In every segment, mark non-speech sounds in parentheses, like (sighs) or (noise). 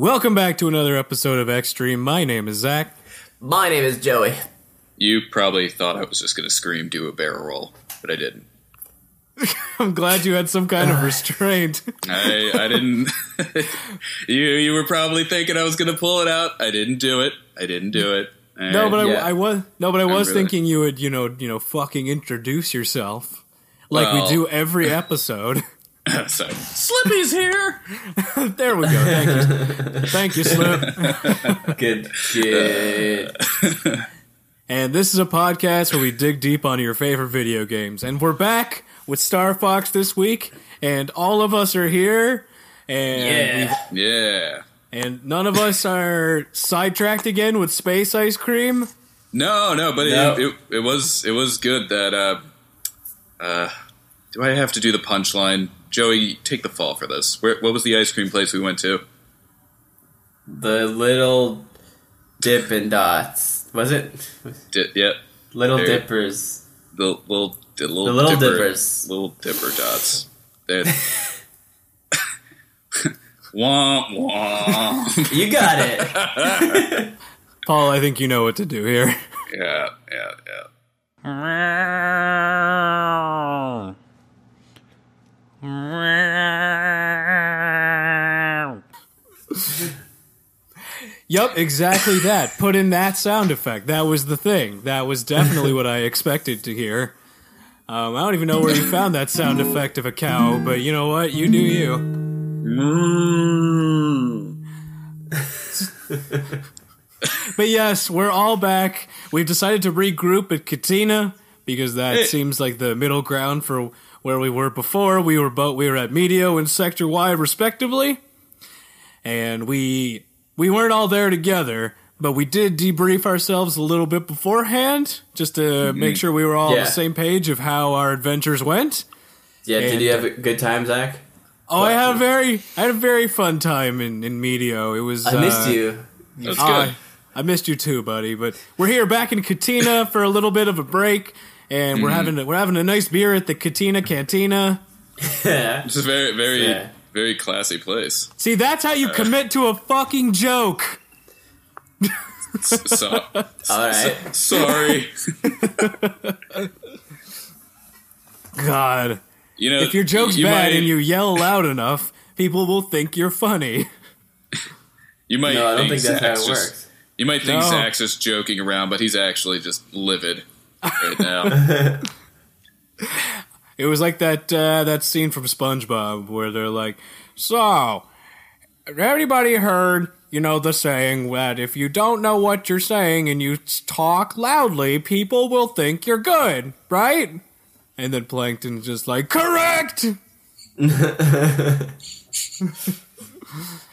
Welcome back to another episode of Extreme. My name is Zach. My name is Joey. You probably thought I was just going to scream, do a barrel roll, but I didn't. (laughs) I'm glad you had some kind of (sighs) restraint. I, I didn't. (laughs) you you were probably thinking I was going to pull it out. I didn't do it. I didn't do it. And No, but Yeah. I, I was no, but I was really- thinking you would, you know, you know, fucking introduce yourself like we do every episode. (laughs) (laughs) so, Slippy's here. (laughs) there we go. Thank you, thank you, Slip. (laughs) Good. Good. And this is a podcast where we dig deep on your favorite video games. And we're back with Star Fox this week, and all of us are here. And Yeah. Yeah. And none of us are sidetracked again with space ice cream. No, no, but No. It, it it was it was good that. Uh, uh, do I have to do the punchline? Joey, take the fall for this. Where, what was the ice cream place we went to? The little Dippin' Dots. Was it? Di- yeah, Little There. Dippers. the little the little, The Little dipper, Dippers. little dipper dots. They're- (laughs) (laughs) womp womp. You got it. (laughs) Paul, I think you know what to do here. Yeah, yeah, yeah. Yup, exactly that. Put in that sound effect. That was the thing. That was definitely what I expected to hear. Um, I don't even know where you found that sound effect of a cow, but you know what? You do you. But yes, we're all back. We've decided to regroup at Katina because that Hey. seems like the middle ground for where we were before. We were both we were at Meteo and Sector Y respectively, and we we weren't all there together, but we did debrief ourselves a little bit beforehand just to make sure we were all on the same page of how our adventures went. Yeah, did you have a good time, Zach? Oh, I had a very I had a very fun time in in Meteo. It was I missed uh, you. That's I, good. I missed you too, buddy. But we're here back in Katina for a little bit of a break, and we're mm-hmm. having a, we're having a nice beer at the Katina Cantina. Yeah. It's a very, very, Yeah. very classy place. See, that's how you uh, commit to a fucking joke. So, (laughs) All right. sorry. God, You know, if your joke's you bad might, and you yell loud enough, people will think you're funny. (laughs) you might No, I don't think that's how Zach's it just- works. You might think No. Zach's just joking around, but he's actually just livid right now. (laughs) It was like that uh, that scene from SpongeBob where they're like, "So, everybody heard, you know, the saying that if you don't know what you're saying and you talk loudly, people will think you're good, right?" And then Plankton's just like, "Correct." (laughs)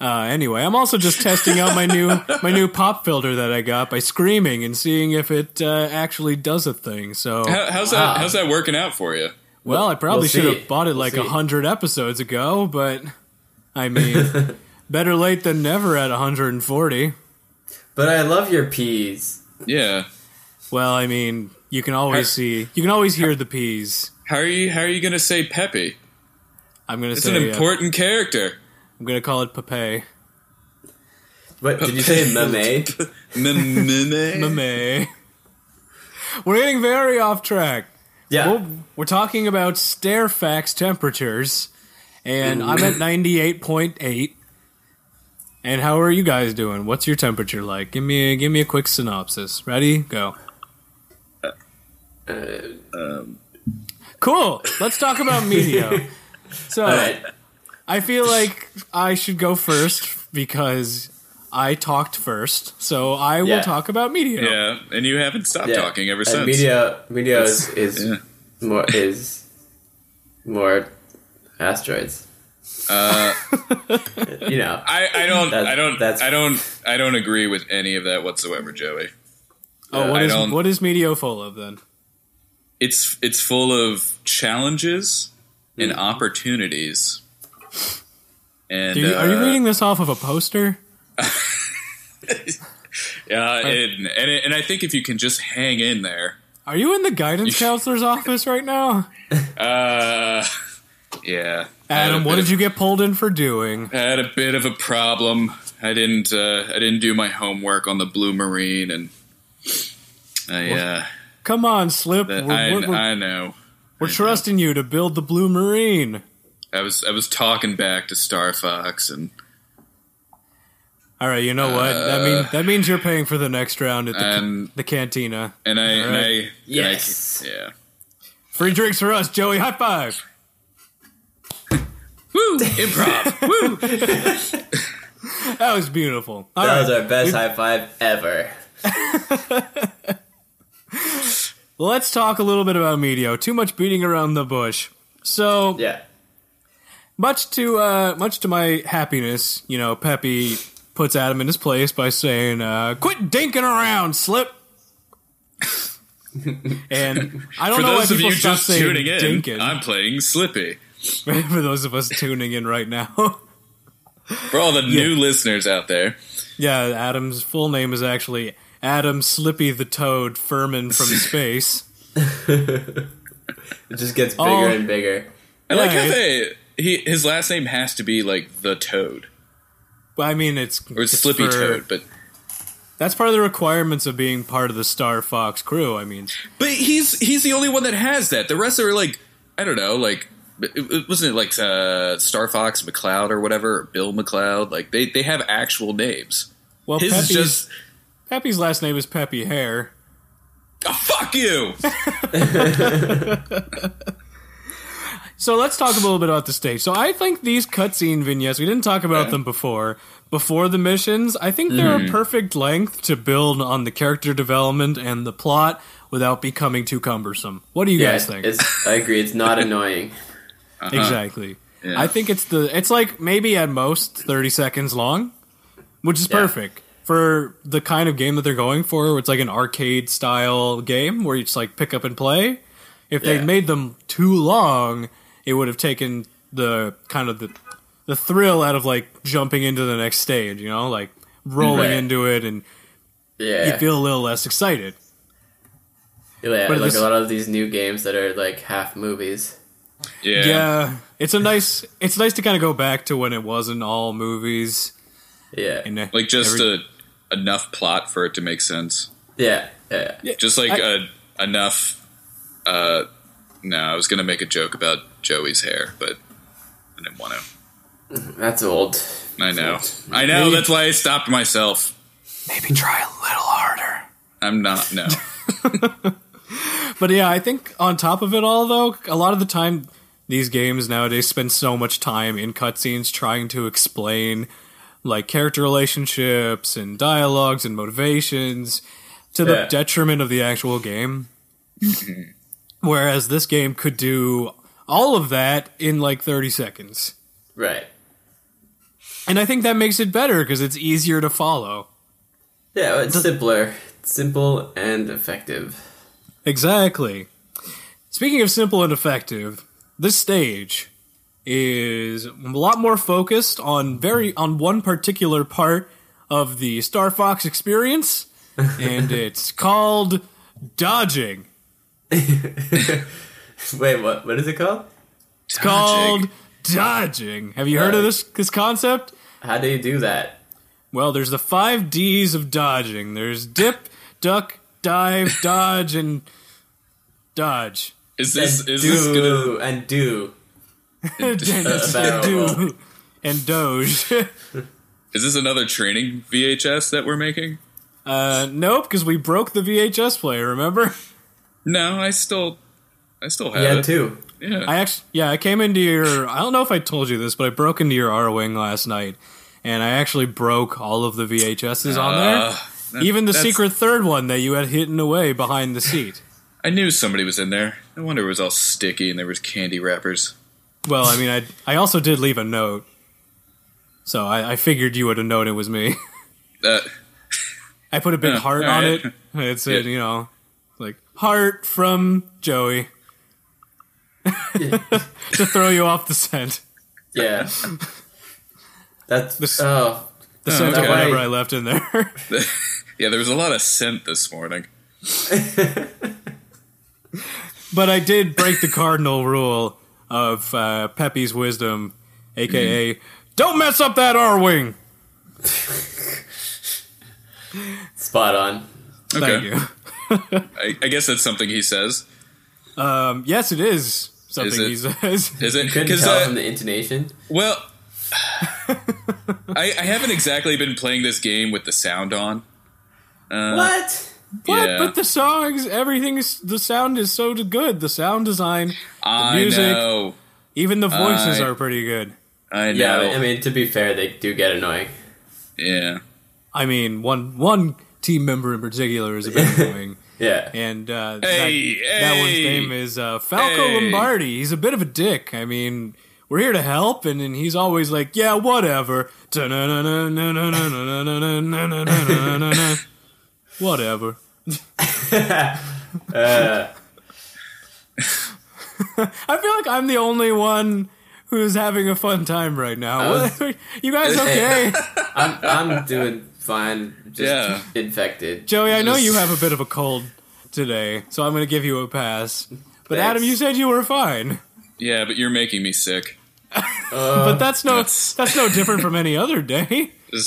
Uh, anyway, I'm also just testing out my new (laughs) my new pop filter that I got by screaming and seeing if it uh, actually does a thing. So How, how's Wow. that? How's that working out for you? well, I probably We'll should have bought it We'll like a see. hundred episodes ago, but I mean, (laughs) better late than never at 140. But I love your peas. Yeah. Well, I mean, you can always How- see, you can always hear the peas. How are you? How are you going to say Pepe? I'm gonna It's say, an uh, important character. I'm gonna call it Pepe. What did you say, mame? Meme. (laughs) Mame. We're getting very off track. Yeah. Well, we're talking about Star Fox temperatures, and I'm at 98.8. And how are you guys doing? What's your temperature like? Give me a, give me a quick synopsis. Ready? Go. Um. Cool. Let's talk about Meteo. (laughs) So All right. I feel (laughs) like I should go first because I talked first. So I will Yeah. talk about Meteo. Yeah, and you haven't stopped Yeah. talking ever And since. Meteo, Meteo is, (laughs) is Yeah. more is more asteroids. Uh, (laughs) You know. I, I don't. That- I don't. that's- I don't. I don't agree with any of that whatsoever, Joey. Oh, what uh, I is what is Meteo full of then? It's it's full of challenges and hmm. opportunities. And you, are you uh, reading this off of a poster? (laughs) Yeah, and and, it, and I think if you can just hang in there, Are you in the guidance (laughs) counselor's office right now? uh, yeah, Adam, what did you get pulled in for doing? I had a bit of a problem. I didn't. Uh, I didn't do my homework on the Blue Marine, and I. Uh, Come on, Slip. We're, I, we're, I know. we're trusting you to build the Blue Marine. I was. I was talking back to Star Fox, and All right, you know what? That uh, mean that means you're paying for the next round at the ca- the cantina. and I. And I Alright. and Yes. I, yeah. Free drinks for us, Joey. High five. (laughs) Woo! Improv. Woo! (laughs) That was beautiful. All That right, was our best high five ever. (laughs) let's talk a little bit about Meteo. Too much beating around the bush. So Yeah. Much to uh, much to my happiness, you know, Peppy puts Adam in his place by saying, uh, "Quit dinking around, Slip." and I don't For know why those of people you stop just saying tuning in, dinking. I'm playing Slippy. (laughs) For those of us tuning in right now. For all the (laughs) new listeners out there, Yeah, Adam's full name is actually Adam Slippy the Toad Furman from (laughs) space. It just gets bigger Oh. and bigger. I like how they. He, his last name has to be like the Toad Well, I mean, it's or it's Slippy for- Toad, but That's part of the requirements of being part of the Star Fox crew. I mean, but he's he's the only one that has that. The rest are like I don't know, like it, it wasn't it like uh, Star Fox McCloud or whatever, or Bill McCloud. Like they they have actual names. well, His Peppy's, is just Peppy's last name is Peppy Hare. oh, fuck you. (laughs) (laughs) So let's talk a little bit about the stage. So I think these cutscene vignettes, we didn't talk about Okay. them before. Before the missions, I think they're a mm-hmm. perfect length to build on the character development and the plot without becoming too cumbersome. What do you Yeah, guys think? I agree. It's not (laughs) annoying. Uh-huh. Exactly. Yeah. I think it's the it's like maybe at most 30 seconds long, which is Yeah. perfect for the kind of game that they're going for. Where it's like an arcade style game where you just like pick up and play. If they Yeah. made them too long, it would have taken the kind of the the thrill out of like jumping into the next stage, you know, like rolling Right. into it and Yeah. you feel a little less excited. yeah, but like this- a lot of these new games that are like half movies. Yeah. Yeah, it's a nice it's nice to kind of go back to when it wasn't all movies Yeah. and uh, Like just every- a, enough plot for it to make sense. Yeah. Yeah. Just like I- a, enough. Uh, no, I was gonna make a joke about Joey's hair, but I didn't want to. That's old. I know. I know. Maybe- That's why I stopped myself. maybe try a little harder. I'm not. No. (laughs) But yeah, I think on top of it all, though, a lot of the time these games nowadays spend so much time in cutscenes trying to explain like character relationships and dialogues and motivations to the Yeah. detriment of the actual game. Mm-hmm. Whereas this game could do all of that in like 30 seconds. Right. And I think that makes it better because it's easier to follow. Yeah, it's simpler. Simple and effective. Exactly. Speaking of simple and effective, this stage is a lot more focused on very on one particular part of the Star Fox experience, (laughs) and it's called dodging. (laughs) (laughs) Wait, what? What is it called? It's called dodging. Have you heard of this this concept? How do you do that? Well, there's the five D's of dodging. There's dip, duck, dive, dodge, and dodge. Is this and is do this gonna? and do. (laughs) and, (laughs) barrel roll. do, and doge. Is this another training VHS that we're making? Uh, nope, because we broke the VHS player. Remember? No, I still, I still have Yeah, it. two. Yeah. I actually, yeah, I came into your. I don't know if I told you this, but I broke into your Arwing last night, and I actually broke all of the VHSs on there, Uh, that- even the secret third one that you had hidden away behind the seat. (laughs) I knew somebody was in there. No wonder it was all sticky and there was candy wrappers. Well, I mean, I I also did leave a note, so I, I figured you would have known it was me. (laughs) Uh, I put a big (laughs) heart on alright. it. It said, Yeah. you know, like heart from Joey (laughs) to throw you off the scent. Yeah. That's This- oh The Oh, scent of okay. whatever I left in there. (laughs) yeah, there was a lot of scent this morning. (laughs) but I did break the cardinal rule of uh, Peppy's wisdom, aka "Don't mess up that Arwing." Spot on. Thank Okay. you. I, I guess that's something he says. Um, yes, it is something it? he says. (laughs) Is it? Couldn't Because tell uh, from the intonation. well, (laughs) I, I haven't exactly been playing this game with the sound on. Uh, what? But yeah. but the songs, everything is the sound is so good. The sound design, I music, know. even the voices I- are pretty good. I know. Yeah, I mean to be fair, they do get annoying. yeah. I mean, one one team member in particular is a bit (laughs) annoying, Yeah. and uh, Hey, that, that one's name is uh, Falco hey. Lombardi. He's a bit of a dick. I mean, we're here to help, and, and he's always like, "Yeah, whatever." (laughs) Whatever. (laughs) Uh, (laughs) I feel like I'm the only one who's having a fun time right now. was- you guys okay? I'm I'm doing fine. Just Yeah. infected. Joey, I know you have a bit of a cold today, so I'm going to give you a pass. But Thanks. Adam, you said you were fine. Yeah, but you're making me sick. (laughs) But that's no That's- (laughs) that's no different from any other day. (laughs)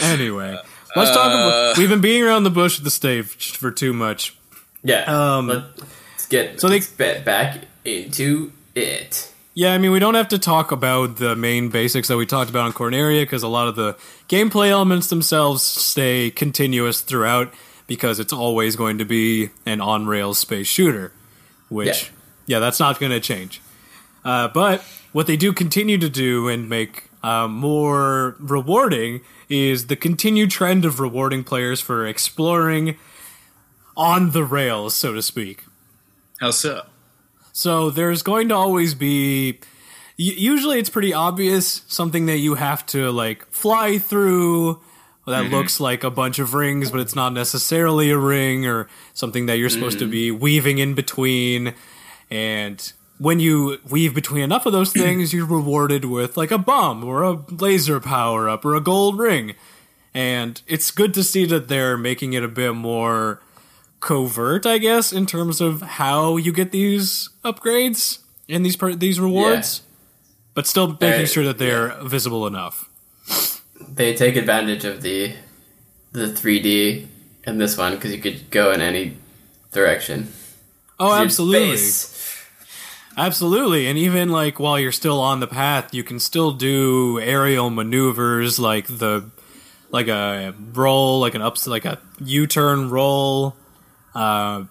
Anyway, let's talk. About, we've been being around the bush with the stage for too much. Yeah. Um, let's get so they- let's get back into it. Yeah, I mean, we don't have to talk about the main basics that we talked about on Corneria because a lot of the gameplay elements themselves stay continuous throughout because it's always going to be an on rails space shooter, which, yeah, that's not going to change. Uh, but what they do continue to do and make uh, more rewarding is the continued trend of rewarding players for exploring on the rails, so to speak. How so? So there's going to always be. Usually, it's pretty obvious something that you have to like fly through that mm-hmm. looks like a bunch of rings, but it's not necessarily a ring, or something that you're supposed to mm-hmm. be weaving in between. And when you weave between enough of those things, you're rewarded with like a bomb or a laser power up or a gold ring. And it's good to see that they're making it a bit more covert, I guess, in terms of how you get these upgrades and these per- these rewards, but still making Uh, sure that they're visible enough. They take advantage of the the 3D in this one because you could go in any direction. Oh, absolutely, absolutely, and even like while you're still on the path, you can still do aerial maneuvers like the like a roll, like an ups, like a U-turn roll, uh,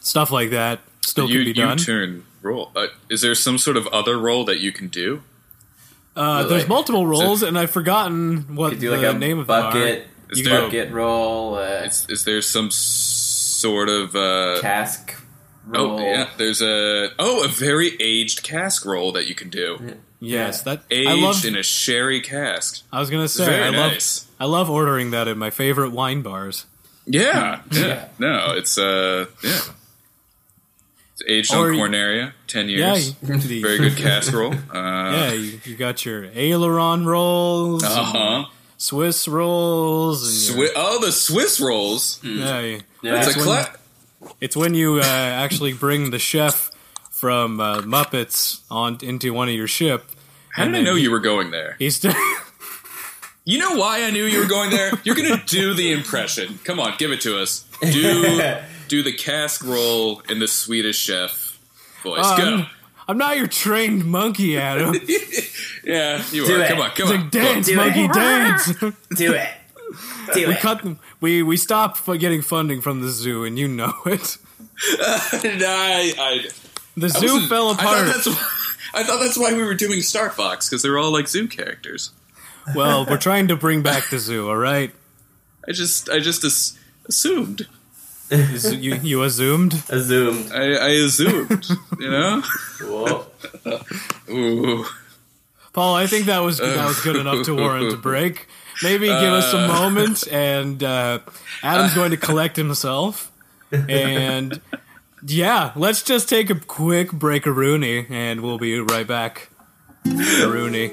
stuff like that. Still You, can be you done. turn roll. Uh, is there some sort of other role that you can do? Uh, Like- there's multiple rolls, and I've forgotten what You the like a name of them are. bucket, Is You there- bucket roll, uh, Is, is there some sort of uh, cask roll. Oh yeah, there's a oh a very aged cask roll that you can do. Yes, that Aged I love. in a sherry cask. I was gonna say Very I love. I love ordering that at my favorite wine bars. Yeah, yeah. Yeah. No, it's uh yeah. It's aged Or on you- Corneria, ten years. you, the- Very good cask roll. (laughs) Uh, Yeah, you, you got your aileron rolls, Uh huh. Swiss rolls, and your- oh, the Swiss rolls. yeah, you- Yeah, It's a That's when- it's when you uh, actually bring the chef from uh, Muppets on into one of your ship. How did I know he- you were going there? He's (laughs) still. You know why I knew you were going there? You're gonna do the impression. Come on, give it to us. Do (laughs) do the cask roll in the Swedish chef voice. Go. Um, I'm not your trained monkey, Adam. (laughs) Yeah, you Do are. it. Come on, come It's on. like dance, Do it. monkey, dance. (laughs) Do it. Do we it. cut. We we stopped getting funding from the zoo, and you know it. I, I, The zoo wasn't- fell I thought apart. that's why, I thought that's why we were doing Star Fox because they were all like zoo characters. Well, we're trying to bring back the zoo. All right, I just I just as, assumed. You you assumed. Assumed. I, I assumed. you know. Cool. (laughs) Ooh. Paul, I think that was that was good enough to warrant a break. Maybe give us a moment, and uh, Adam's going to collect himself. And yeah, let's just take a quick break, Rooney, and we'll be right back. Rooney.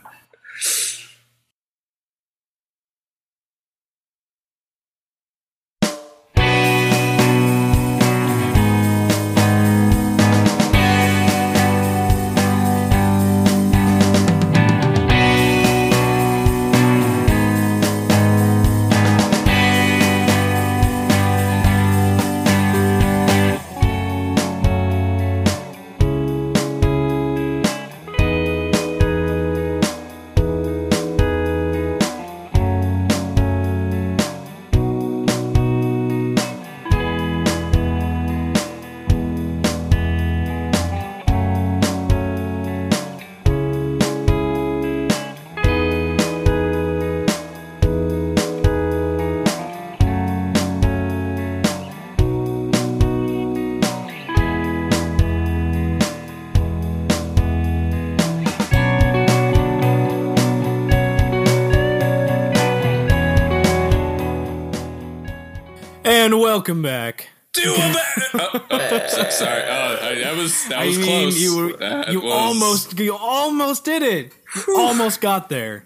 welcome back. Do a ba- oh, oh, (laughs) sorry. Oh, I, that was that I was mean, close. you were, That you was- almost you almost did it. You almost got there.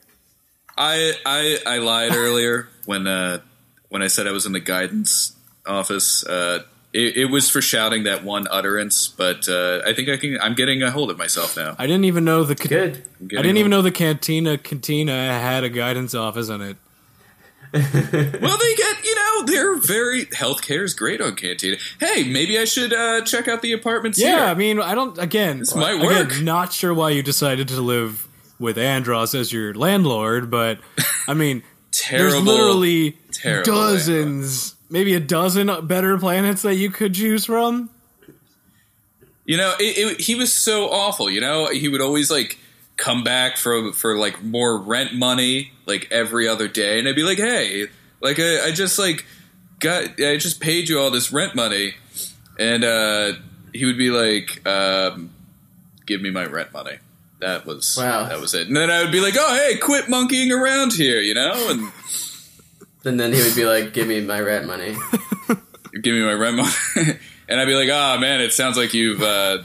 I I I lied (laughs) earlier when uh when I said I was in the guidance office. Uh, it, it was for shouting that one utterance, but uh, I think I can. I'm getting a hold of myself now. I didn't even know the ca- Good. I'm I getting didn't even know the cantina cantina had a guidance office in it. Well, they get you know they're very healthcare is great on Cantina. Hey, maybe I should uh, check out the apartments Yeah, I mean, I don't. Again, This might again, work. not sure why you decided to live with Andross as your landlord, but I mean, (laughs) there's literally terrible dozens, maybe a dozen better planets that you could choose from. You know, it, it, he was so awful. You know, he would always like come back for for like more rent money like every other day, and I'd be like, "Hey, like I, I just like got I just paid you all this rent money," and uh, he would be like, um, "Give me my rent money." That was Wow. that was it. And then I would be like, "Oh, hey, quit monkeying around here," you know, and (laughs) And then he would be like, "Give me my rent money." (laughs) give me my rent money, (laughs) and I'd be like, "Oh man, it sounds like you've uh,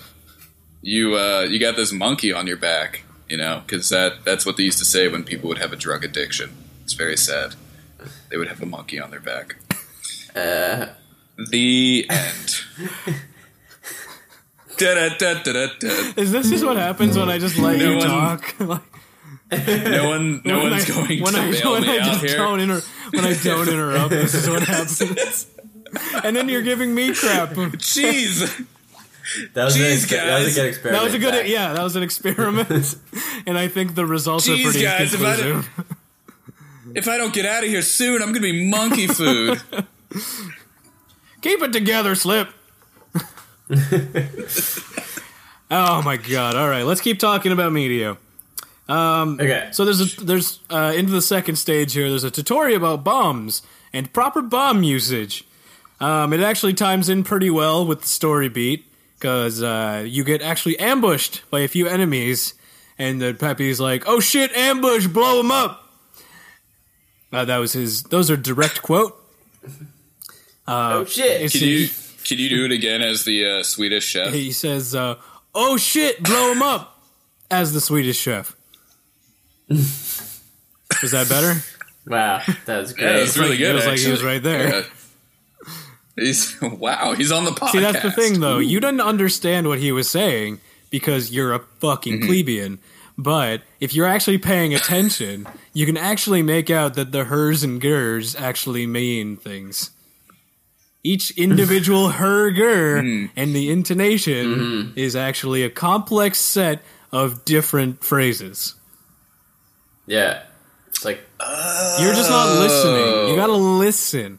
you uh, you got this monkey on your back." You know, because that that's what they used to say when people would have a drug addiction. It's very sad. They would have a monkey on their back. Uh, The end. (laughs) Da-da-da-da-da-da. Is this just what happens when I just let No you one- talk? (laughs) like, No one, no when one's I, going when to I, bail when me I out just here. don't inter- when I don't interrupt. This is what (laughs) happens. and then you're giving me crap. Jeez, (laughs) that was, an Jeez, exper- that was a good experiment. That was a good, Zach. yeah. That was an experiment, (laughs) (laughs) and I think the results are pretty guys, if I conclusive. if I don't get out of here soon, I'm going to be monkey food. Keep it together, Slip. oh my god! All right, let's keep talking about Meteo. Okay. So there's a there's uh, into the second stage here. There's a tutorial about bombs and proper bomb usage. Um, it actually times in pretty well with the story beat because uh, you get actually ambushed by a few enemies, and the Pepe's like, "Oh shit, ambush! Blow them up!" Uh, that was his. Those are direct quote. oh shit! Can you can you do it again as the uh, Swedish chef? he says, uh, "Oh shit, blow him up," as the Swedish chef. (laughs) Was that better? Wow, that was Yeah, great. that's really It good. It was like he was right there. Yeah. He's (laughs) wow. He's on the podcast. See, that's the thing, though. You didn't understand what he was saying because you're a fucking Mm-hmm. plebeian. But if you're actually paying (laughs) attention, you can actually make out that the hers and gers actually mean things. Each individual (laughs) her ger Hmm. and the intonation Mm-hmm. is actually a complex set of different phrases. Yeah, it's like You're just not listening. You gotta listen.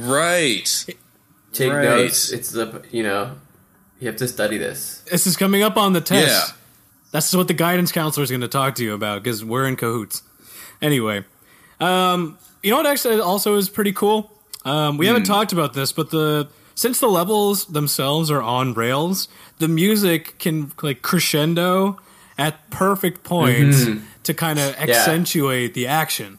Right. take Right. notes. It's the you know you have to study this. This is coming up on the test. Yeah. That's what the guidance counselor is going to talk to you about because we're in cahoots. Anyway, um, you know what actually also is pretty cool? Um, we haven't talked about this, but the since the levels themselves are on rails, the music can like crescendo at perfect points to kind of accentuate the action.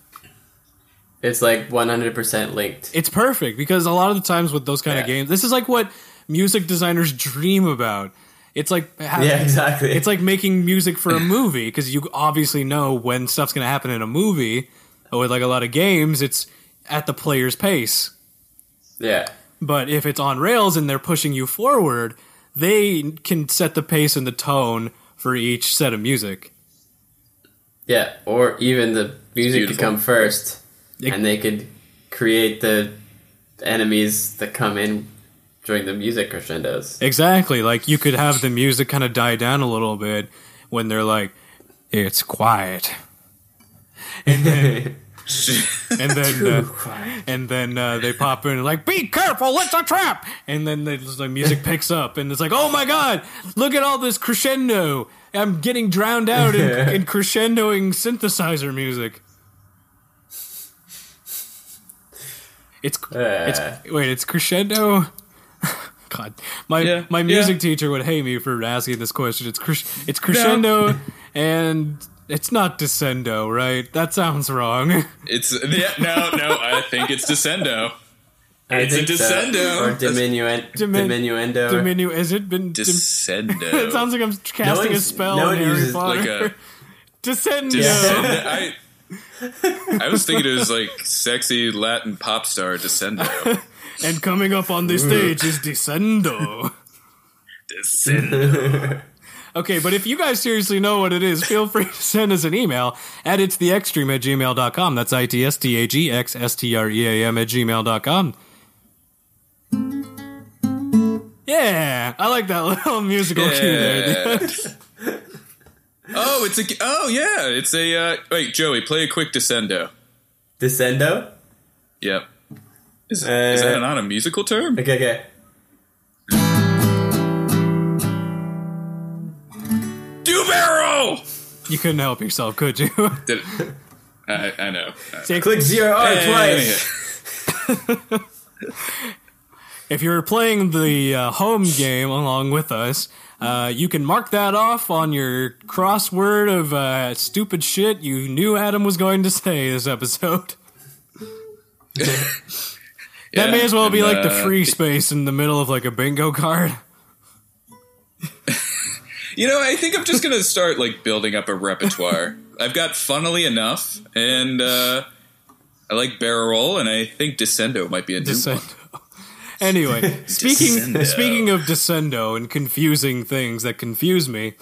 It's like 100% linked. It's perfect because a lot of the times with those kind of games, this is like what music designers dream about. It's like ha- Yeah, exactly. It's like making music for a movie because you obviously know when stuff's going to happen in a movie. But with like a lot of games, it's at the player's pace. yeah, But if it's on rails and they're pushing you forward, they can set the pace and the tone for each set of music. yeah. Or even the music could beautiful. come first, It- and they could create the enemies that come in during the music crescendos. Exactly. Like you could have the music kind of die down a little bit when they're like, "It's quiet," and then (laughs) and then uh, and then uh, they pop in and like, "Be careful, it's a trap!" And then the the music (laughs) picks up, and it's like, "Oh my god, look at all this crescendo! I'm getting drowned out in, (laughs) in crescendoing synthesizer music." It's it's Uh. wait, it's crescendo. (laughs) God, my Yeah, my yeah. music teacher would hate me for asking this question. It's cres- it's crescendo (laughs) and It's not Descendo, right? That sounds wrong. (laughs) It's yeah, no, no. I think it's Descendo. I It's a think so. Or Diminuen- Dimin- Diminuendo. Diminu- has it been? dim- Descendo. it sounds like I'm casting a spell no on one Harry uses, Potter. like a- Descendo. Descendo. I I was thinking it was like sexy Latin pop star Descendo. (laughs) And coming up on the stage is Descendo. Descendo. (laughs) Okay, but if you guys seriously know what it is, feel free to send us an email at it's the extreme at gmail.com. That's I T S T A G X S T R E A M at gmail.com. Yeah, I like that (laughs) little musical cue there. Yeah. oh, it's a oh yeah, it's a uh, wait, Joey, play a quick Descendo. Descendo? Yep. Is, Uh, is that not a musical term? Okay, okay. Do barrel. You couldn't help yourself, could you? (laughs) Did it, I, I know. Click zero R Hey, twice. (laughs) if you're playing the uh, home game along with us, uh, you can mark that off on your crossword of uh, stupid shit you knew Adam was going to say this episode. (laughs) That Yeah, may as well be and, like the uh, free space in the middle of like a bingo card. (laughs) You know, I think I'm just gonna start like building up a repertoire. (laughs) I've got funnily enough, and uh, I like barrel roll, and I think Descendo might be a new one. Descendo. Anyway, (laughs) speaking Descendo. speaking of Descendo and confusing things that confuse me,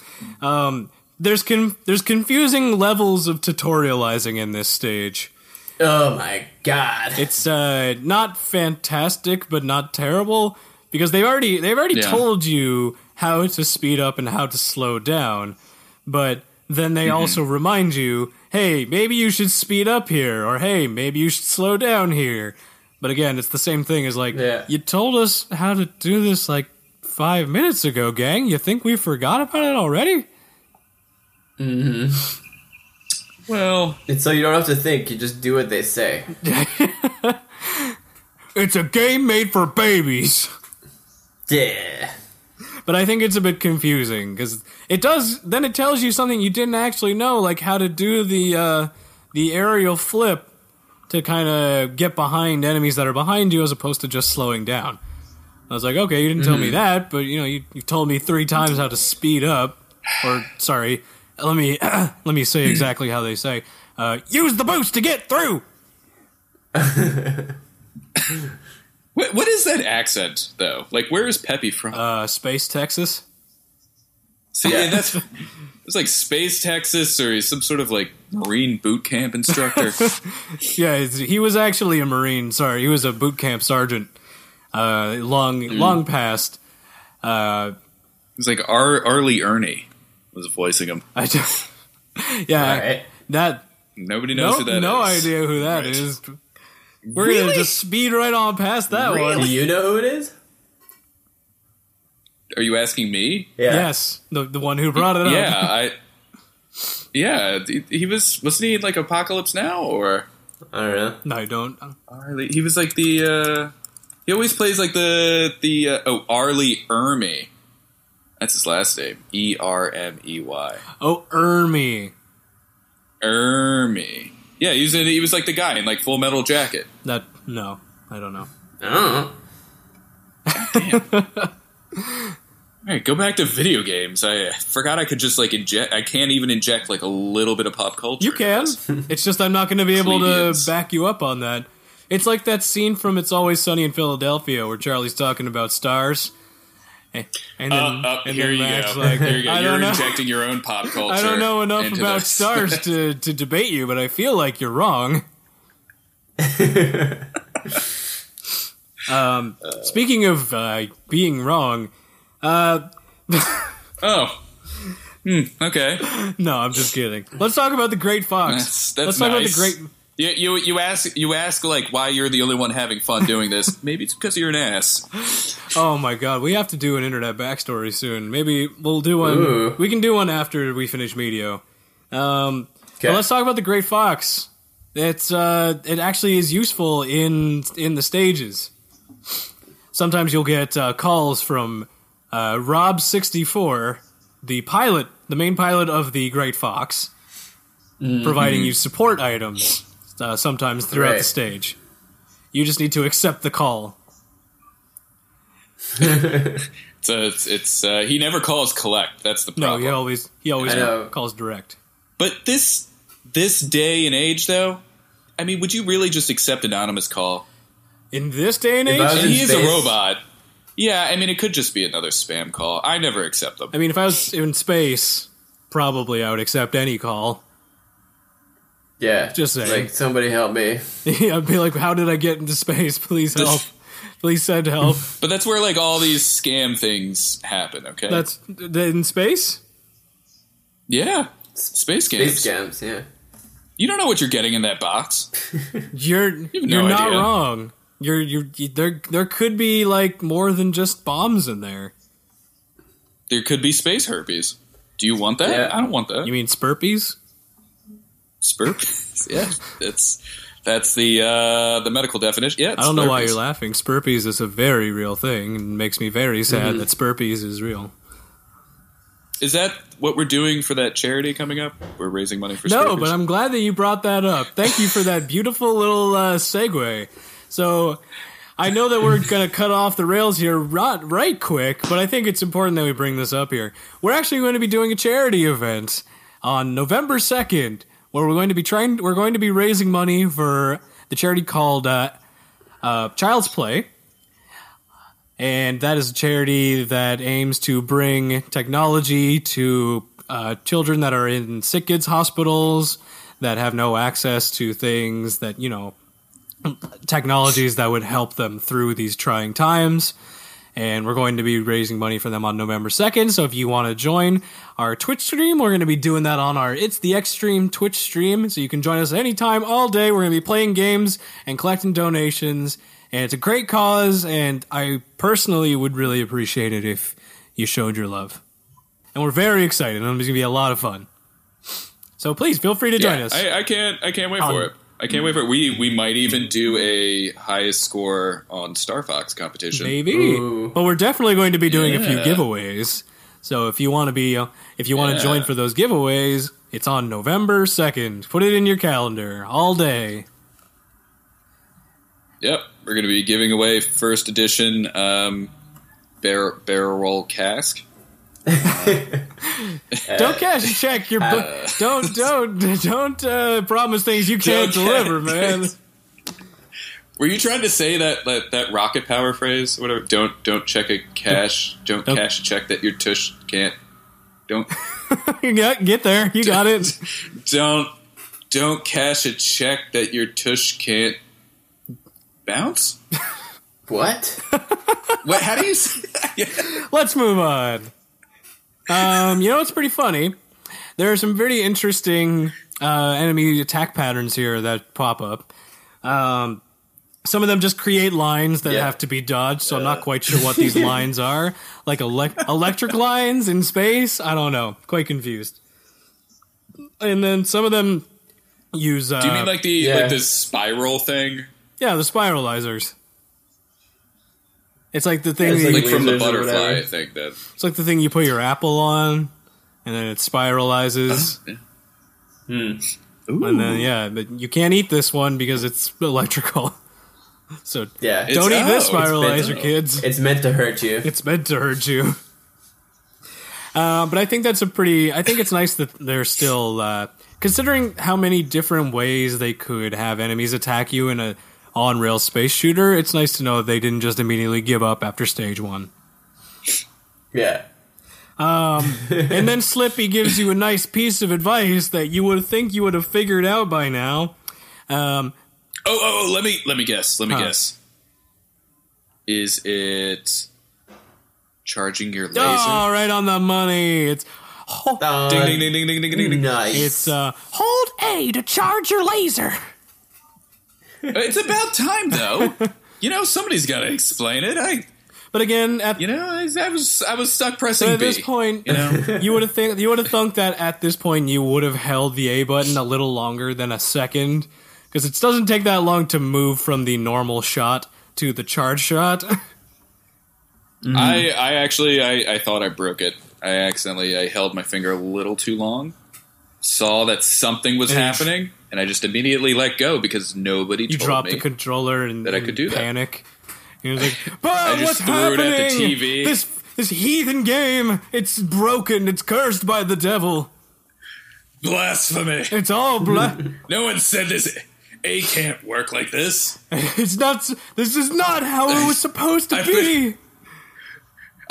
um, there's con- there's confusing levels of tutorializing in this stage. Oh my god. It's uh, not fantastic, but not terrible because they've already they've already Yeah. told you how to speed up and how to slow down, but then they also remind you, hey, maybe you should speed up here, or hey, maybe you should slow down here. But again, it's the same thing as like Yeah. you told us how to do this like five minutes ago, gang. You think we forgot about it already? Well, It's so you don't have to think, you just do what they say. (laughs) It's a game made for babies. Yeah. But I think it's a bit confusing because it does. Then it tells you something you didn't actually know, like how to do the uh, the aerial flip to kind of get behind enemies that are behind you, as opposed to just slowing down. I was like, okay, you didn't tell me that, but you know, you, you told me three times how to speed up. Or sorry, let me (clears throat) let me say (clears throat) exactly how they say. Uh, use the boost to get through. (laughs) what, what is that accent though? Like, where is Peppy from? Uh, Space Texas. See, yeah. that's it's like Space Texas, or he's some sort of like Marine boot camp instructor. (laughs) Yeah, he was actually a Marine. Sorry, he was a boot camp sergeant. Uh, long, long past. Uh, It's like Ar- Arlie Ernie was voicing him. I just, yeah, Alright. that. Nobody knows No, who that is. no idea who that Right. is. We're gonna just speed right on past that Do one. Do you know who it is? Are you asking me? Yeah. Yes, the the one who brought it up. Yeah, I. Yeah, he- he was wasn't he in like Apocalypse Now or I don't know. No, I don't. Arlie? He was like the. uh He always plays like the the uh, oh R. Lee Ermey. That's his last name. E R M E Y. Oh, Ermey. Ermey. Yeah, he was in, he was like the guy in like Full Metal Jacket. That no, I don't know. I don't know. (laughs) All right, go back to video games. I forgot I could just like inject. I can't even inject like a little bit of pop culture. You can. (laughs) (laughs) it's just I'm not going to be able Please. to back you up on that. It's like that scene from It's Always Sunny in Philadelphia where Charlie's talking about stars. And and then, Uh, uh, and here then you Mac's (laughs) go. like, Here you go. I You're know. injecting your own pop culture. I don't know enough about this. stars to, to debate you, but I feel like you're wrong. Um, speaking of uh, being wrong, uh, (laughs) oh. Hmm, okay. no, I'm just kidding. Let's talk about the Great Fox. That's, that's Let's talk nice. about the Great. You, you you ask you ask like why you're the only one having fun doing this. (laughs) Maybe it's because you're an ass. Oh my god, we have to do an internet backstory soon. Maybe we'll do one. Ooh. We can do one after we finish Meteo. Um, let's talk about the Great Fox. It's uh, it actually is useful in in the stages. Sometimes you'll get uh, calls from uh, Rob sixty four, the pilot, the main pilot of the Great Fox, providing you support items uh, sometimes throughout the stage. You just need to accept the call. (laughs) So it's it's uh, he never calls collect. That's the problem. No, he always he always calls direct. But this this day and age, though, I mean, would you really just accept anonymous call? In this day and age, I was And in he is a robot. Yeah, I mean, it could just be another spam call. I never accept them. I mean, if I was in space, probably I would accept any call. Yeah. Just saying. Like, somebody help me. (laughs) I'd be like, "How did I get into space? (laughs) Please help! Please send help." (laughs) But that's where like all these scam things happen. Okay, That's in space. yeah, space games. Space scams, yeah. You don't know what you're getting in that box. You're have you're no not idea. wrong. You're you're you, there. There could be like more than just bombs in there. There could be space herpes. Do you want that? Yeah. I don't want that. You mean spurpies? Spurp? (laughs) yeah, that's that's the uh, the medical definition. Yeah, I don't know why you're laughing. Spurpies is a very real thing, and makes me very sad Mm-hmm. that Spurpies is real. Is that what we're doing for that charity coming up? We're raising money for No, Spurpers? but I'm glad that you brought that up. Thank you for that beautiful little uh, segue. So, I know that we're going to cut off the rails here right, right quick, but I think it's important that we bring this up here. We're actually going to be doing a charity event on November 2nd where we're going to be trying we're going to be raising money for the charity called uh, uh, Child's Play. And that is a charity that aims to bring technology to uh, children that are in sick kids hospitals that have no access to things that, you know, technologies that would help them through these trying times. And we're going to be raising money for them on November 2nd. So if you want to join our Twitch stream, we're going to be doing that on our It's the Extreme Twitch stream. So you can join us anytime, all day. We're going to be playing games and collecting donations. And it's a great cause. And I personally would really appreciate it if you showed your love. And we're very excited. And it's going to be a lot of fun. So please feel free to join Yeah, us. I, I can't. I can't wait Um, for it. I can't wait for it. We we might even do a highest score on Star Fox competition. Maybe. Ooh. But we're definitely going to be doing a few giveaways. So if you want to be uh, if you want to Yeah. join for those giveaways, it's on November 2nd. Put it in your calendar all day. Yep, we're going to be giving away first edition um, bar- barrel roll cask. (laughs) don't cash a check your bu- don't don't don't uh, promise things you can't Don't deliver, cash- man. Were you trying to say that that, that rocket power phrase? Whatever. Don't don't check a cash. Don't Don't- cash a check that your tush can't. Don't (laughs) you got get there. You got it. (laughs) don't don't cash a check that your tush can't bounce. What? What? How do you say that? Let's move on. Um, you know it's pretty funny? There are some pretty interesting uh, enemy attack patterns here that pop up. Um, some of them just create lines that Yeah. have to be dodged, so I'm not quite sure what these (laughs) lines are. Like elec electric lines in space? I don't know. Quite confused. And then some of them use. Uh, Do you mean like the Yeah. like this spiral thing, yeah, the spiralizers. It's like the thing. it's that like you- from the butterfly? I think that. It's like the thing you put your apple on, and then it spiralizes. Hmm. And then yeah, but you can't eat this one because it's electrical. (laughs) So Yeah. Don't eat this oh, it's spiralizer, meant- kids. It's meant to hurt you. It's meant to hurt you. Uh, but I think that's a pretty. I think it's nice that they're still uh, considering how many different ways they could have enemies attack you in a on rail space shooter. It's nice to know that they didn't just immediately give up after stage one. Yeah. (laughs) And then Slippy gives you a nice piece of advice that you would think you would have figured out by now. Um, Oh, oh, oh, let me let me guess. Let me Huh. guess. Is it charging your laser? oh, right on the money. It's Uh, Ding ding ding ding ding ding ding. ding. Nice. it's uh, hold A to charge your laser. It's about time though. you know, somebody's got to explain it. I, But again, at you know, I, I was I was stuck pressing So at B. this point, you know, (laughs) you would have think you would have thunk that at this point you would have held the A button a little longer than a second because it doesn't take that long to move from the normal shot to the charge shot. (laughs) Mm. I I actually I, I thought I broke it. I accidentally I held my finger a little too long. saw that something was And happening, and I just immediately let go because nobody You dropped the controller and that I could do and that. panic. He was like, (laughs) "But just what's threw it happening? at the TV. This this heathen game. It's broken. It's cursed by the devil. Blasphemy! It's all black. (laughs) No one said this. A can't work like this. (laughs) it's not. This is not how it was supposed to I've be."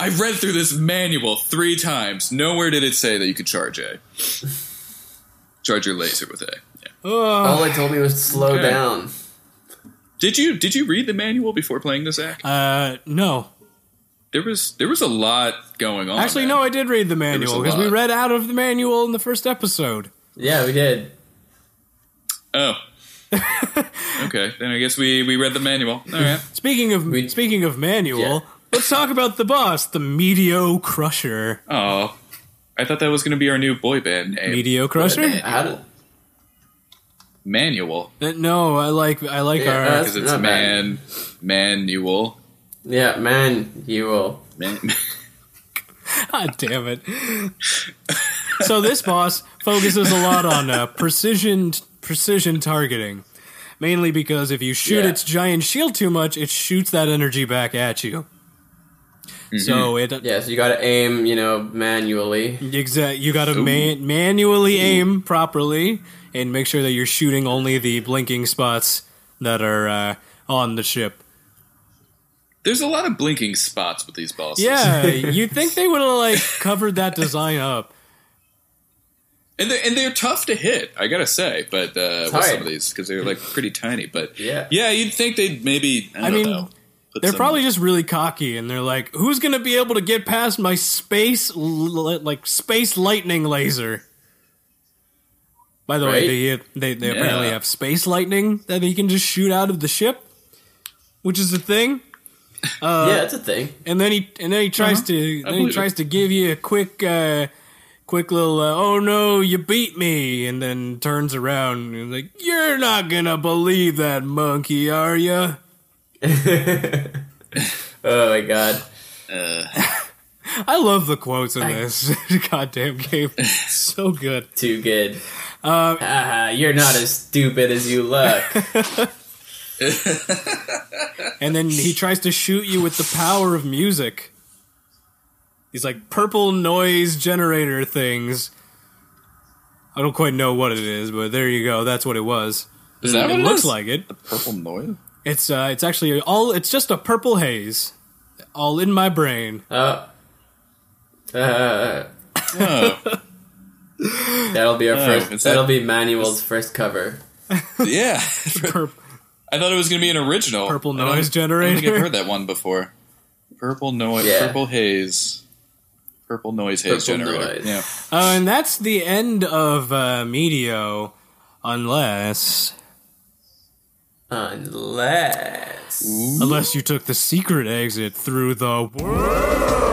I read through this manual three times. Nowhere did it say that you could charge A. charge your laser with A. Yeah. All it told me was to slow Okay. down. Did you did you read the manual before playing this act? Uh, no. There was there was a lot going on. Actually, man. no. I did read the manual because we read out of the manual in the first episode. Yeah, we did. Oh. (laughs) okay, then I guess we we read the manual. All right. (laughs) Speaking of We- speaking of manual, Yeah. let's talk about the boss, the Meteo Crusher. Oh, I thought that was going to be our new boy band name. Meteo Crusher? How did, Manual, Uh, No, I like I like Yeah, our. because it's not man manual. yeah, man, you will. Man, God (laughs) damn it. so this boss focuses a lot on uh, precision precision targeting. Mainly because if you shoot Yeah. its giant shield too much, it shoots that energy back at you. So it Yeah, so you gotta aim, you know, manually. Exact. You got to man- manually aim properly and make sure that you're shooting only the blinking spots that are uh, on the ship. there's a lot of blinking spots with these bosses. Yeah, (laughs) you'd think they would have like covered that design up. and they're, and they're tough to hit. I gotta say, but uh, with some of these because they're like pretty tiny. But Yeah. yeah, you'd think they'd maybe. I, I don't mean, know, put They're some- probably just really cocky, and they're like, "Who's gonna be able to get past my space, l- like space lightning laser?" By the Right? way, they they, they apparently have space lightning that you can just shoot out of the ship, which is a thing. yeah, it's a thing. and then he and then he tries to then he Uh-huh. believe tries to give you a quick uh quick little uh, oh no you beat me and then turns around and is like you're not gonna believe that monkey are you (laughs) Oh my god. Uh, (laughs) i love the quotes in this (laughs) goddamn game so good Too good. Uh, Haha, you're not as stupid as you look. and then he tries to shoot you with the power of music these like purple noise generator things i don't quite know what it is but there you go that's what it was is that it what it looks is? like it The purple noise? It's uh, it's actually all. It's just a purple haze, all in my brain. Oh. Uh, (laughs) Oh, that'll be our Oh, first. is that- that'll be Manuel's first cover. (laughs) yeah. (laughs) Pur- I thought it was going to be an original. Purple I don't- noise I don't think generator. I've heard that one before. Purple noise. Yeah. Purple haze. Purple noise haze Purple generator. noise. Yeah. uh, and that's the end of uh, Meteo, unless Unless. unless you took the secret exit through the world.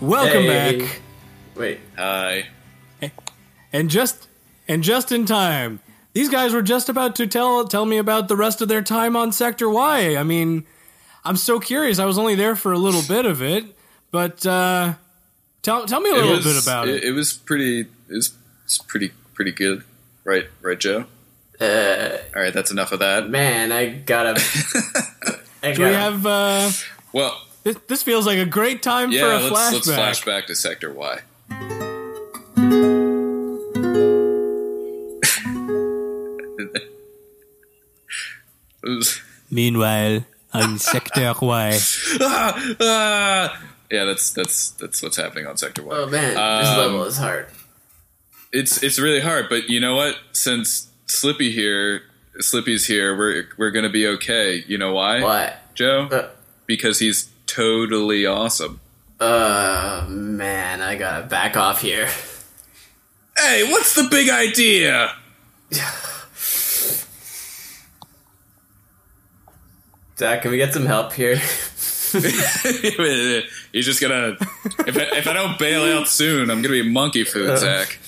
Welcome Hey. back. Wait. Hi. And just and just in time. These guys were just about to tell tell me about the rest of their time on Sector Y. I mean, I'm so curious. I was only there for a little bit of it, but uh, tell tell me a little was, bit about it. It was pretty. It was, it's pretty pretty good, right? Right, Joe. Uh, All right, that's enough of that. man, I gotta. (laughs) I Do we have? Uh, Well, this, this feels like a great time yeah. for a let's flashback. let's flash back to Sector Y. (laughs) Meanwhile, on Sector Y. ah, (laughs) ah. Yeah, that's that's that's what's happening on Sector Y. Oh man, this Um, level is hard. It's it's really hard, but you know what? Since Slippy here, Slippy's here, we're we're gonna be okay. You know why, What? Joe? Uh, Because he's totally awesome. uh, man, I gotta back off here. Hey, what's the big idea? (sighs) Zach, can we get some help here? (laughs) he's just gonna. If I, if I don't bail out soon, I'm gonna be monkey food, Zach.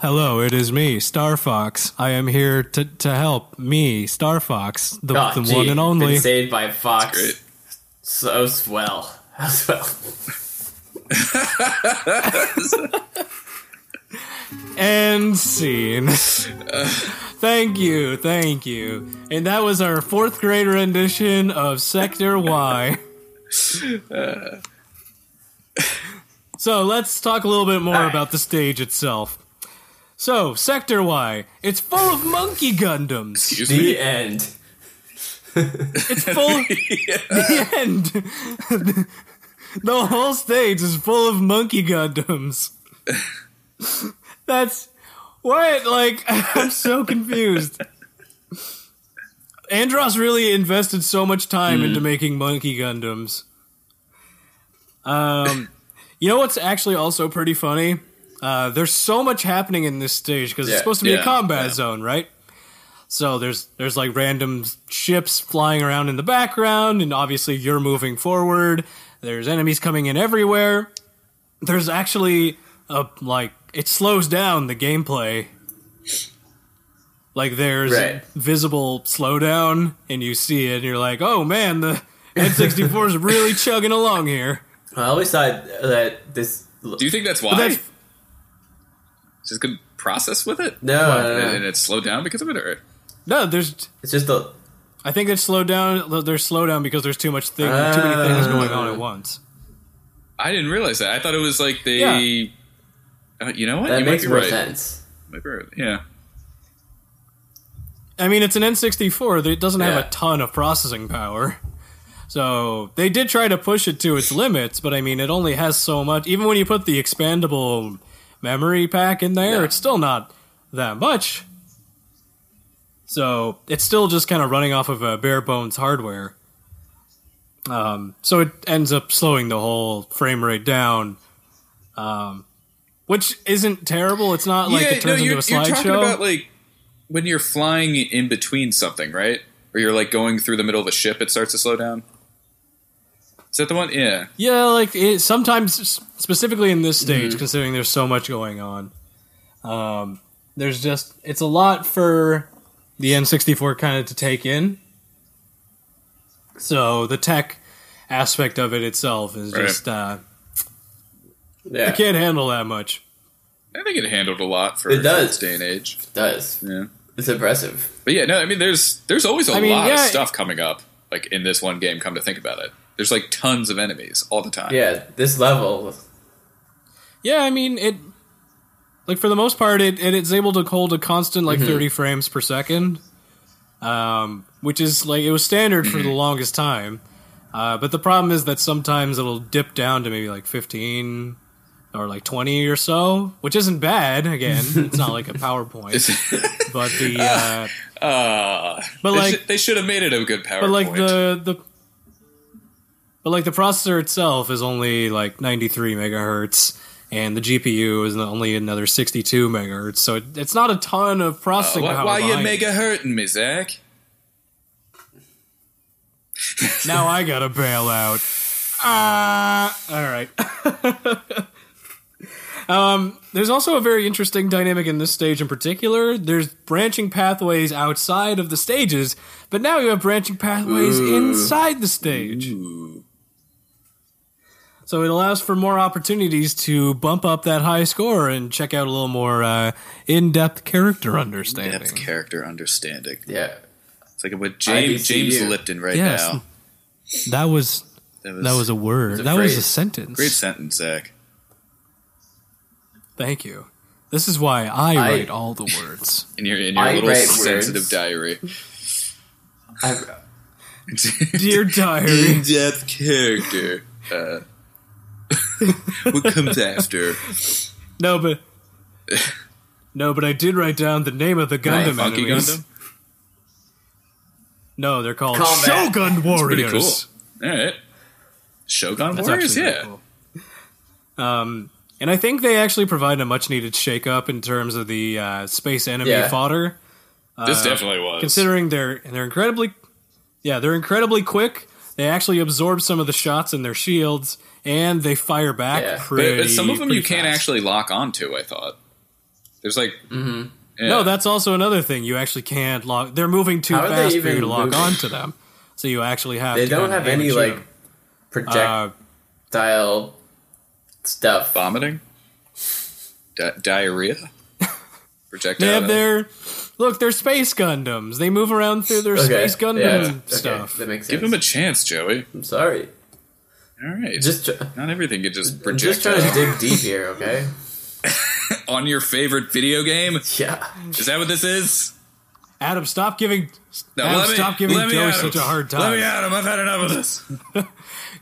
Hello, it is me, Star Fox. I am here to, to help me, Star Fox, the, Oh, the gee, one and only. Been saved by Fox. Great. So swell. (laughs) How Swell. And scene. thank you, thank you. And that was our fourth grade rendition of Sector Y. (laughs) Uh. so let's talk a little bit more about the stage itself. So, Sector Y, it's full of monkey Gundams. Excuse The me. end. It's full. (laughs) the end. the whole stage is full of monkey Gundams. That's what. Like, (laughs) I'm so confused. Andross really invested so much time into making monkey Gundams. Um, you know what's actually also pretty funny? Uh, there's so much happening in this stage because Yeah, it's supposed to be yeah, a combat yeah. zone, right? So there's there's like random ships flying around in the background, and obviously you're moving forward. There's enemies coming in everywhere. There's actually a like it slows down the gameplay. Like there's Right. visible slowdown, and you see it, and you're like, oh man, the N64 is really chugging along here. I always thought that this. Do you think that's why? that's- Just good process with it. No, What, no, no. and it slowed down because of it, or No, there's It's just the. I think it's slowed down. There's slowed down because there's too much thing, too many things going on at once. I didn't realize that. I thought it was like they. Uh, you know what? That you makes might be more right. sense. Might be right. Yeah. I mean, it's an N64 that doesn't have a ton of processing power. So they did try to push it to its limits, but I mean, it only has so much. Even when you put the expandable memory pack in there, Yeah. it's still not that much. So it's still just kind of running off of a bare bones hardware. Um, so it ends up slowing the whole frame rate down, um, which isn't terrible. It's not like it turns you're, into a you're talking slideshow. about like when you're flying in between something, right? Or you're like going through the middle of a ship, it starts to slow down. Is that the one? Yeah. Yeah, like it, sometimes, specifically in this stage, Mm-hmm. considering there's so much going on, um, there's just it's a lot for the N64 kind of to take in. So the tech aspect of it itself is Right. just uh, Yeah, I can't handle that much. I think it handled a lot for, It does. its day and age. it does. Yeah. It's impressive. But yeah, no, I mean, there's there's always a I mean, lot yeah, of stuff coming up, like in this one game. Come to think about it, there's like tons of enemies all the time. Yeah, this level. Yeah, I mean it. Like for the most part, it, it it's able to hold a constant Mm-hmm. like 30 frames per second, um, which is like it was standard for Mm-hmm. the longest time. Uh, but the problem is that sometimes it'll dip down to maybe like 15 or like 20 or so, which isn't bad. Again, (laughs) it's not like a PowerPoint, but the uh, (laughs) uh, But they, like- they should have made it a good PowerPoint. but like the the but like the processor itself is only like 93 megahertz and the GPU is only another 62 megahertz so it, it's not a ton of processing why, power why you behind mega hurting me, Zach? (laughs) (laughs) now I gotta bail out Uh, all right. (laughs) um, there's also a very interesting dynamic in this stage in particular. There's branching pathways outside of the stages, but now you have branching pathways inside the stage. So it allows for more opportunities to bump up that high score and check out a little more uh, in-depth character understanding. Depth character understanding. Yeah. It's like with James James Lipton right Yes. now. That was That was, that was a word. a that was a sentence. great sentence, Zach. Thank you. This is why I, I- write all the words. (laughs) In your in your I little sensitive words. diary. (laughs) I, (laughs) Dear diary. In-depth character. Uh, (laughs) what comes after? No, but no, but I did write down the name of the Gundam Funky enemies. Gundam. No, they're called Combat. Shogun Pretty Warriors. cool. All right. Shogun That's Warriors, yeah. cool. Um, and I think they actually provide a much needed shakeup in terms of the uh, space enemy Yeah. fodder. This Uh, definitely was. Considering they're they're incredibly, yeah, they're incredibly quick. They actually absorb some of the shots in their shields, and they fire back Yeah. pretty. but some of them you pretty can't actually lock onto. I thought there's like hmm yeah. No, that's also another thing. You actually can't lock. They're moving too How fast for you to lock moving? onto them. So you actually have. To. They to don't have any like shoot. projectile Uh, stuff. vomiting, Di- diarrhea, (laughs) projectile. they have their look. They're space Gundams. They move around through their Okay, space Gundam yeah, okay, stuff. that makes sense. Give them a chance, Joey. I'm sorry. All right, Just tr- not everything could just I'm just trying to dig deep here, okay? (laughs) on your favorite video game. Yeah. Is that what this is? Adam, stop giving. No, Adam, let me, stop giving let me Joey at such a hard time. Let me Adam. I've had enough of this. (laughs)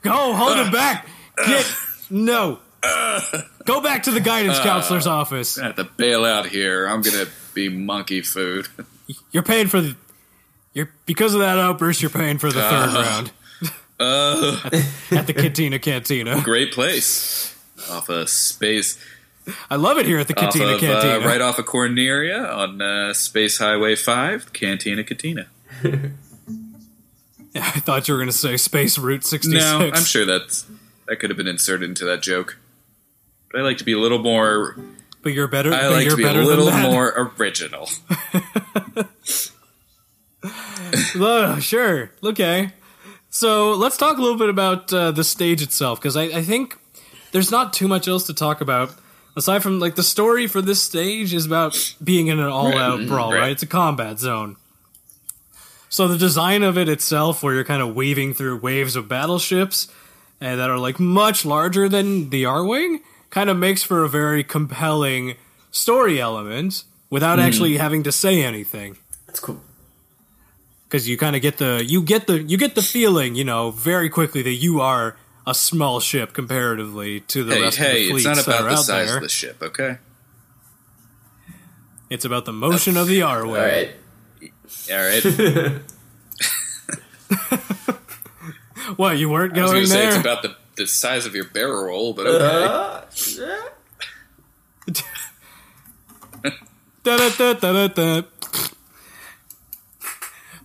Go, hold him uh, back. Uh, Get no. Uh, Go back to the guidance counselor's office. I have to bail out here. I'm gonna be monkey food. You're paying for the. You're because of that outburst. You're paying for the third Uh. round Uh, at the Cantina Cantina. great place off of space, I love it here at the Cantina of Cantina. uh, right off of Corneria on uh, Space Highway Five, Cantina Cantina. (laughs) I thought you were going to say Space Route 66. No, I'm sure that's that could have been inserted into that joke. But I like to be a little more. But you're better. I like you're to be a little more original. (laughs) (laughs) Uh, sure. Okay. So let's talk a little bit about uh, the stage itself, because I, I think there's not too much else to talk about aside from like the story for this stage is about being in an all-out Right, mm-hmm. brawl, right. right. It's a combat zone. So the design of it itself, where you're kind of waving through waves of battleships, and that are like much larger than the Arwing, kind of makes for a very compelling story element without mm-hmm. actually having to say anything That's cool. Because you kind of get the you get the you get the feeling you know very quickly that you are a small ship comparatively to the Hey, rest hey, of the it's fleets not that about are the out size there. of the ship, okay? It's about the motion of the Arwing. All right. All right. (laughs) (laughs) What you weren't I was going going to say it's about the, the size of your barrel roll, but okay. Uh, (laughs) Da-da-da-da-da-da.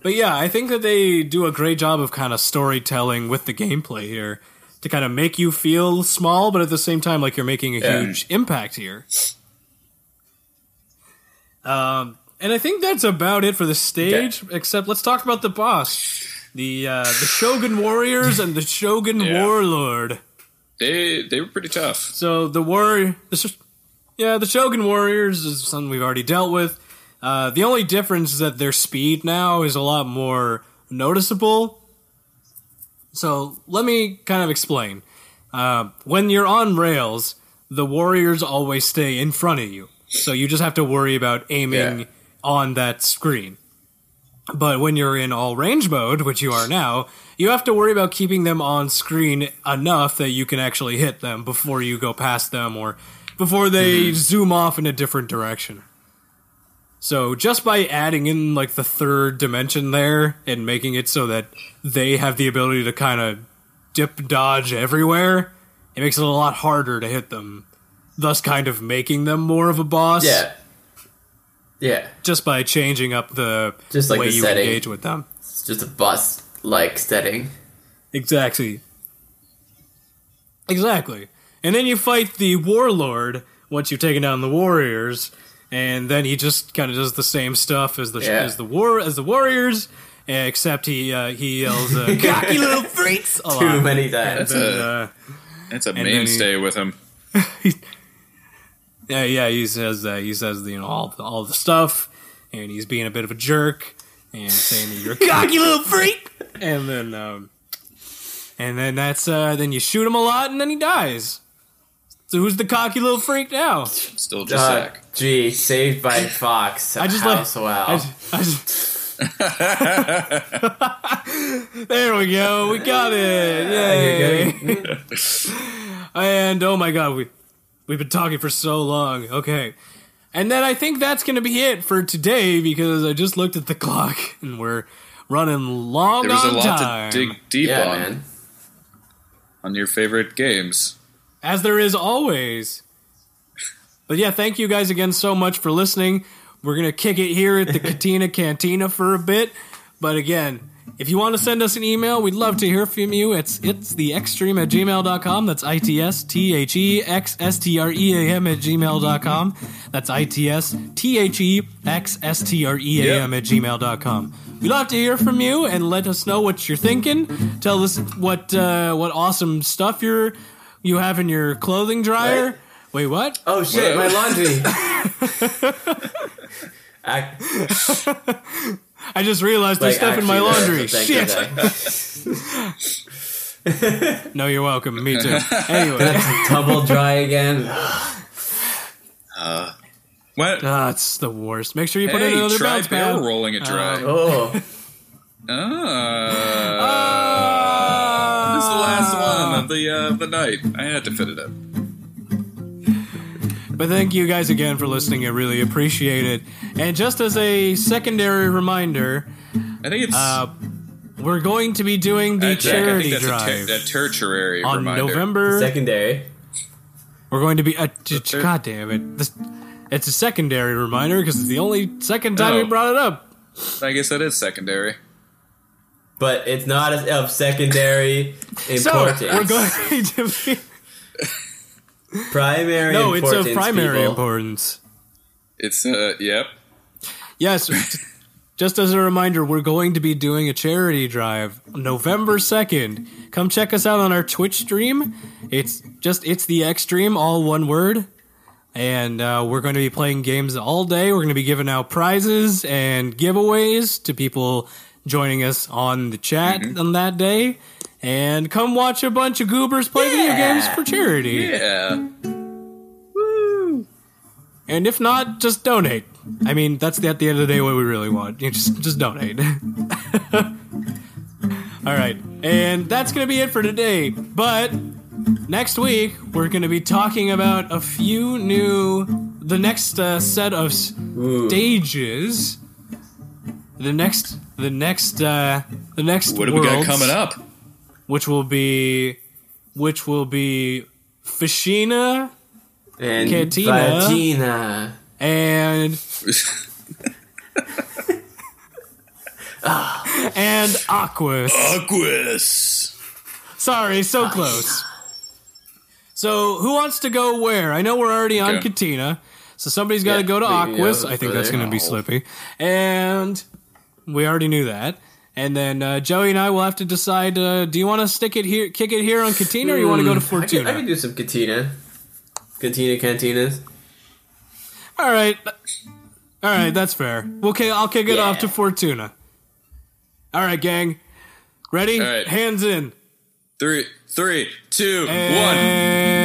But yeah, I think that they do a great job of kind of storytelling with the gameplay here to kind of make you feel small, but at the same time, like you're making a Yeah. huge impact here. Um, and I think that's about it for the stage. Except let's talk about the boss, the uh, the Shogun Warriors and the Shogun Yeah. Warlord. they they were pretty tough. So the war, the, yeah, the Shogun Warriors is something we've already dealt with. Uh, the only difference is that their speed now is a lot more noticeable. So let me kind of explain. Uh, when you're on rails, the warriors always stay in front of you, so you just have to worry about aiming Yeah. on that screen. But when you're in all range mode, which you are now, you have to worry about keeping them on screen enough that you can actually hit them before you go past them or before they zoom off in a different direction. So just by adding in like the third dimension there and making it so that they have the ability to kind of dip dodge everywhere, it makes it a lot harder to hit them. Thus kind of making them more of a boss yeah. Yeah. just by changing up the Just like way the you setting. engage with them. It's just a boss like setting. Exactly. Exactly. And then you fight the warlord once you've taken down the warriors, and then he just kind of does the same stuff as the Yeah. as the war as the warriors, except he uh, he yells uh, (laughs) "cocky little freaks" a Too lot. many times. And, a- uh, It's a then he- mainstay with him. (laughs) yeah, yeah, he says that he says you know all all the stuff, and he's being a bit of a jerk and saying that you're a (laughs) cocky little freak, and then um, and then that's uh, then you shoot him a lot, and then he dies. So who's the cocky little freak now? Still just Uh, Zach. gee, Saved by (coughs) Fox. I just House love. wow. I, ju- I just. (laughs) there we go. We got it. Yay! (laughs) and oh my god, we we've been talking for so long. Okay, and then I think that's gonna be it for today because I just looked at the clock (laughs) and we're running long There was a lot time, to dig deep yeah, on man. on your favorite games. As there is always. But yeah, thank you guys again so much for listening. We're gonna kick it here at the (laughs) Katina Cantina for a bit, but again, if you want to send us an email, we'd love to hear from you. It's it's the extreme at gmail.com. That's I T S T H E X S T R E A M at gmail.com. That's I T S T H E X S T R E A M at gmail.com. We'd love to hear from you and let us know what you're thinking. Tell us what uh, what awesome stuff you're you have in your clothing dryer. Right. Wait, what? Oh shit, Whoa. my laundry. (laughs) I, I just realized there's stuff in my laundry. Shit. (laughs) No, you're welcome. Me too. Anyway, Tumble dry again. Uh, what? Ah, that's the worst. Make sure you put hey, in another try bounce barrel pad. rolling it dry. Oh, (laughs) Ah. ah. Last one of the uh, the night. I had to fit it in. But thank you guys again for listening. I really appreciate it. And just as a secondary reminder, I think it's uh, we're going to be doing the uh, Jack, I charity think that's drive a, ter- a tertiary on reminder. November. secondary. We're going to be. Uh, j- third- God damn it! This, it's a secondary reminder because it's the only second time Oh. we brought it up. I guess that is secondary. But it's not as of secondary importance. So importance. we're going to be. primary No, it's importance. of primary people. importance. It's uh, yep. Yes. Just as a reminder, we're going to be doing a charity drive November 2nd. Come check us out on our Twitch stream. It's just, it's the X stream, all one word. And uh, we're going to be playing games all day. We're going to be giving out prizes and giveaways to people joining us on the chat on that day. And come watch a bunch of goobers play video games for charity. Yeah. Woo. And if not, just donate. I mean, that's the, at the end of the day what we really want. You just just donate. (laughs) All right, and that's gonna be it for today. But next week we're gonna be talking about a few new, the next uh, set of Ooh. stages. The next, the next, uh, the next. What do we got coming up? Which will be, which will be Fichina and Cantina. Vatina. and (laughs) and Aquas. Aquas. Sorry, so close. So, who wants to go where? I know we're already on Okay. Katina, so somebody's got to Yeah, go to we- Aquas. I think that's going to be Slippy, and we already knew that. And then uh, Joey and I will have to decide: uh, do you want to stick it here, kick it here on Katina, or you want to go to Hmm, I could, Fortuna? I could do some Katina. Katina cantinas. All right, all right, that's fair. Okay, I'll kick it off to Fortuna. All right, gang, ready? All right. Hands in. Three, three, two, one. And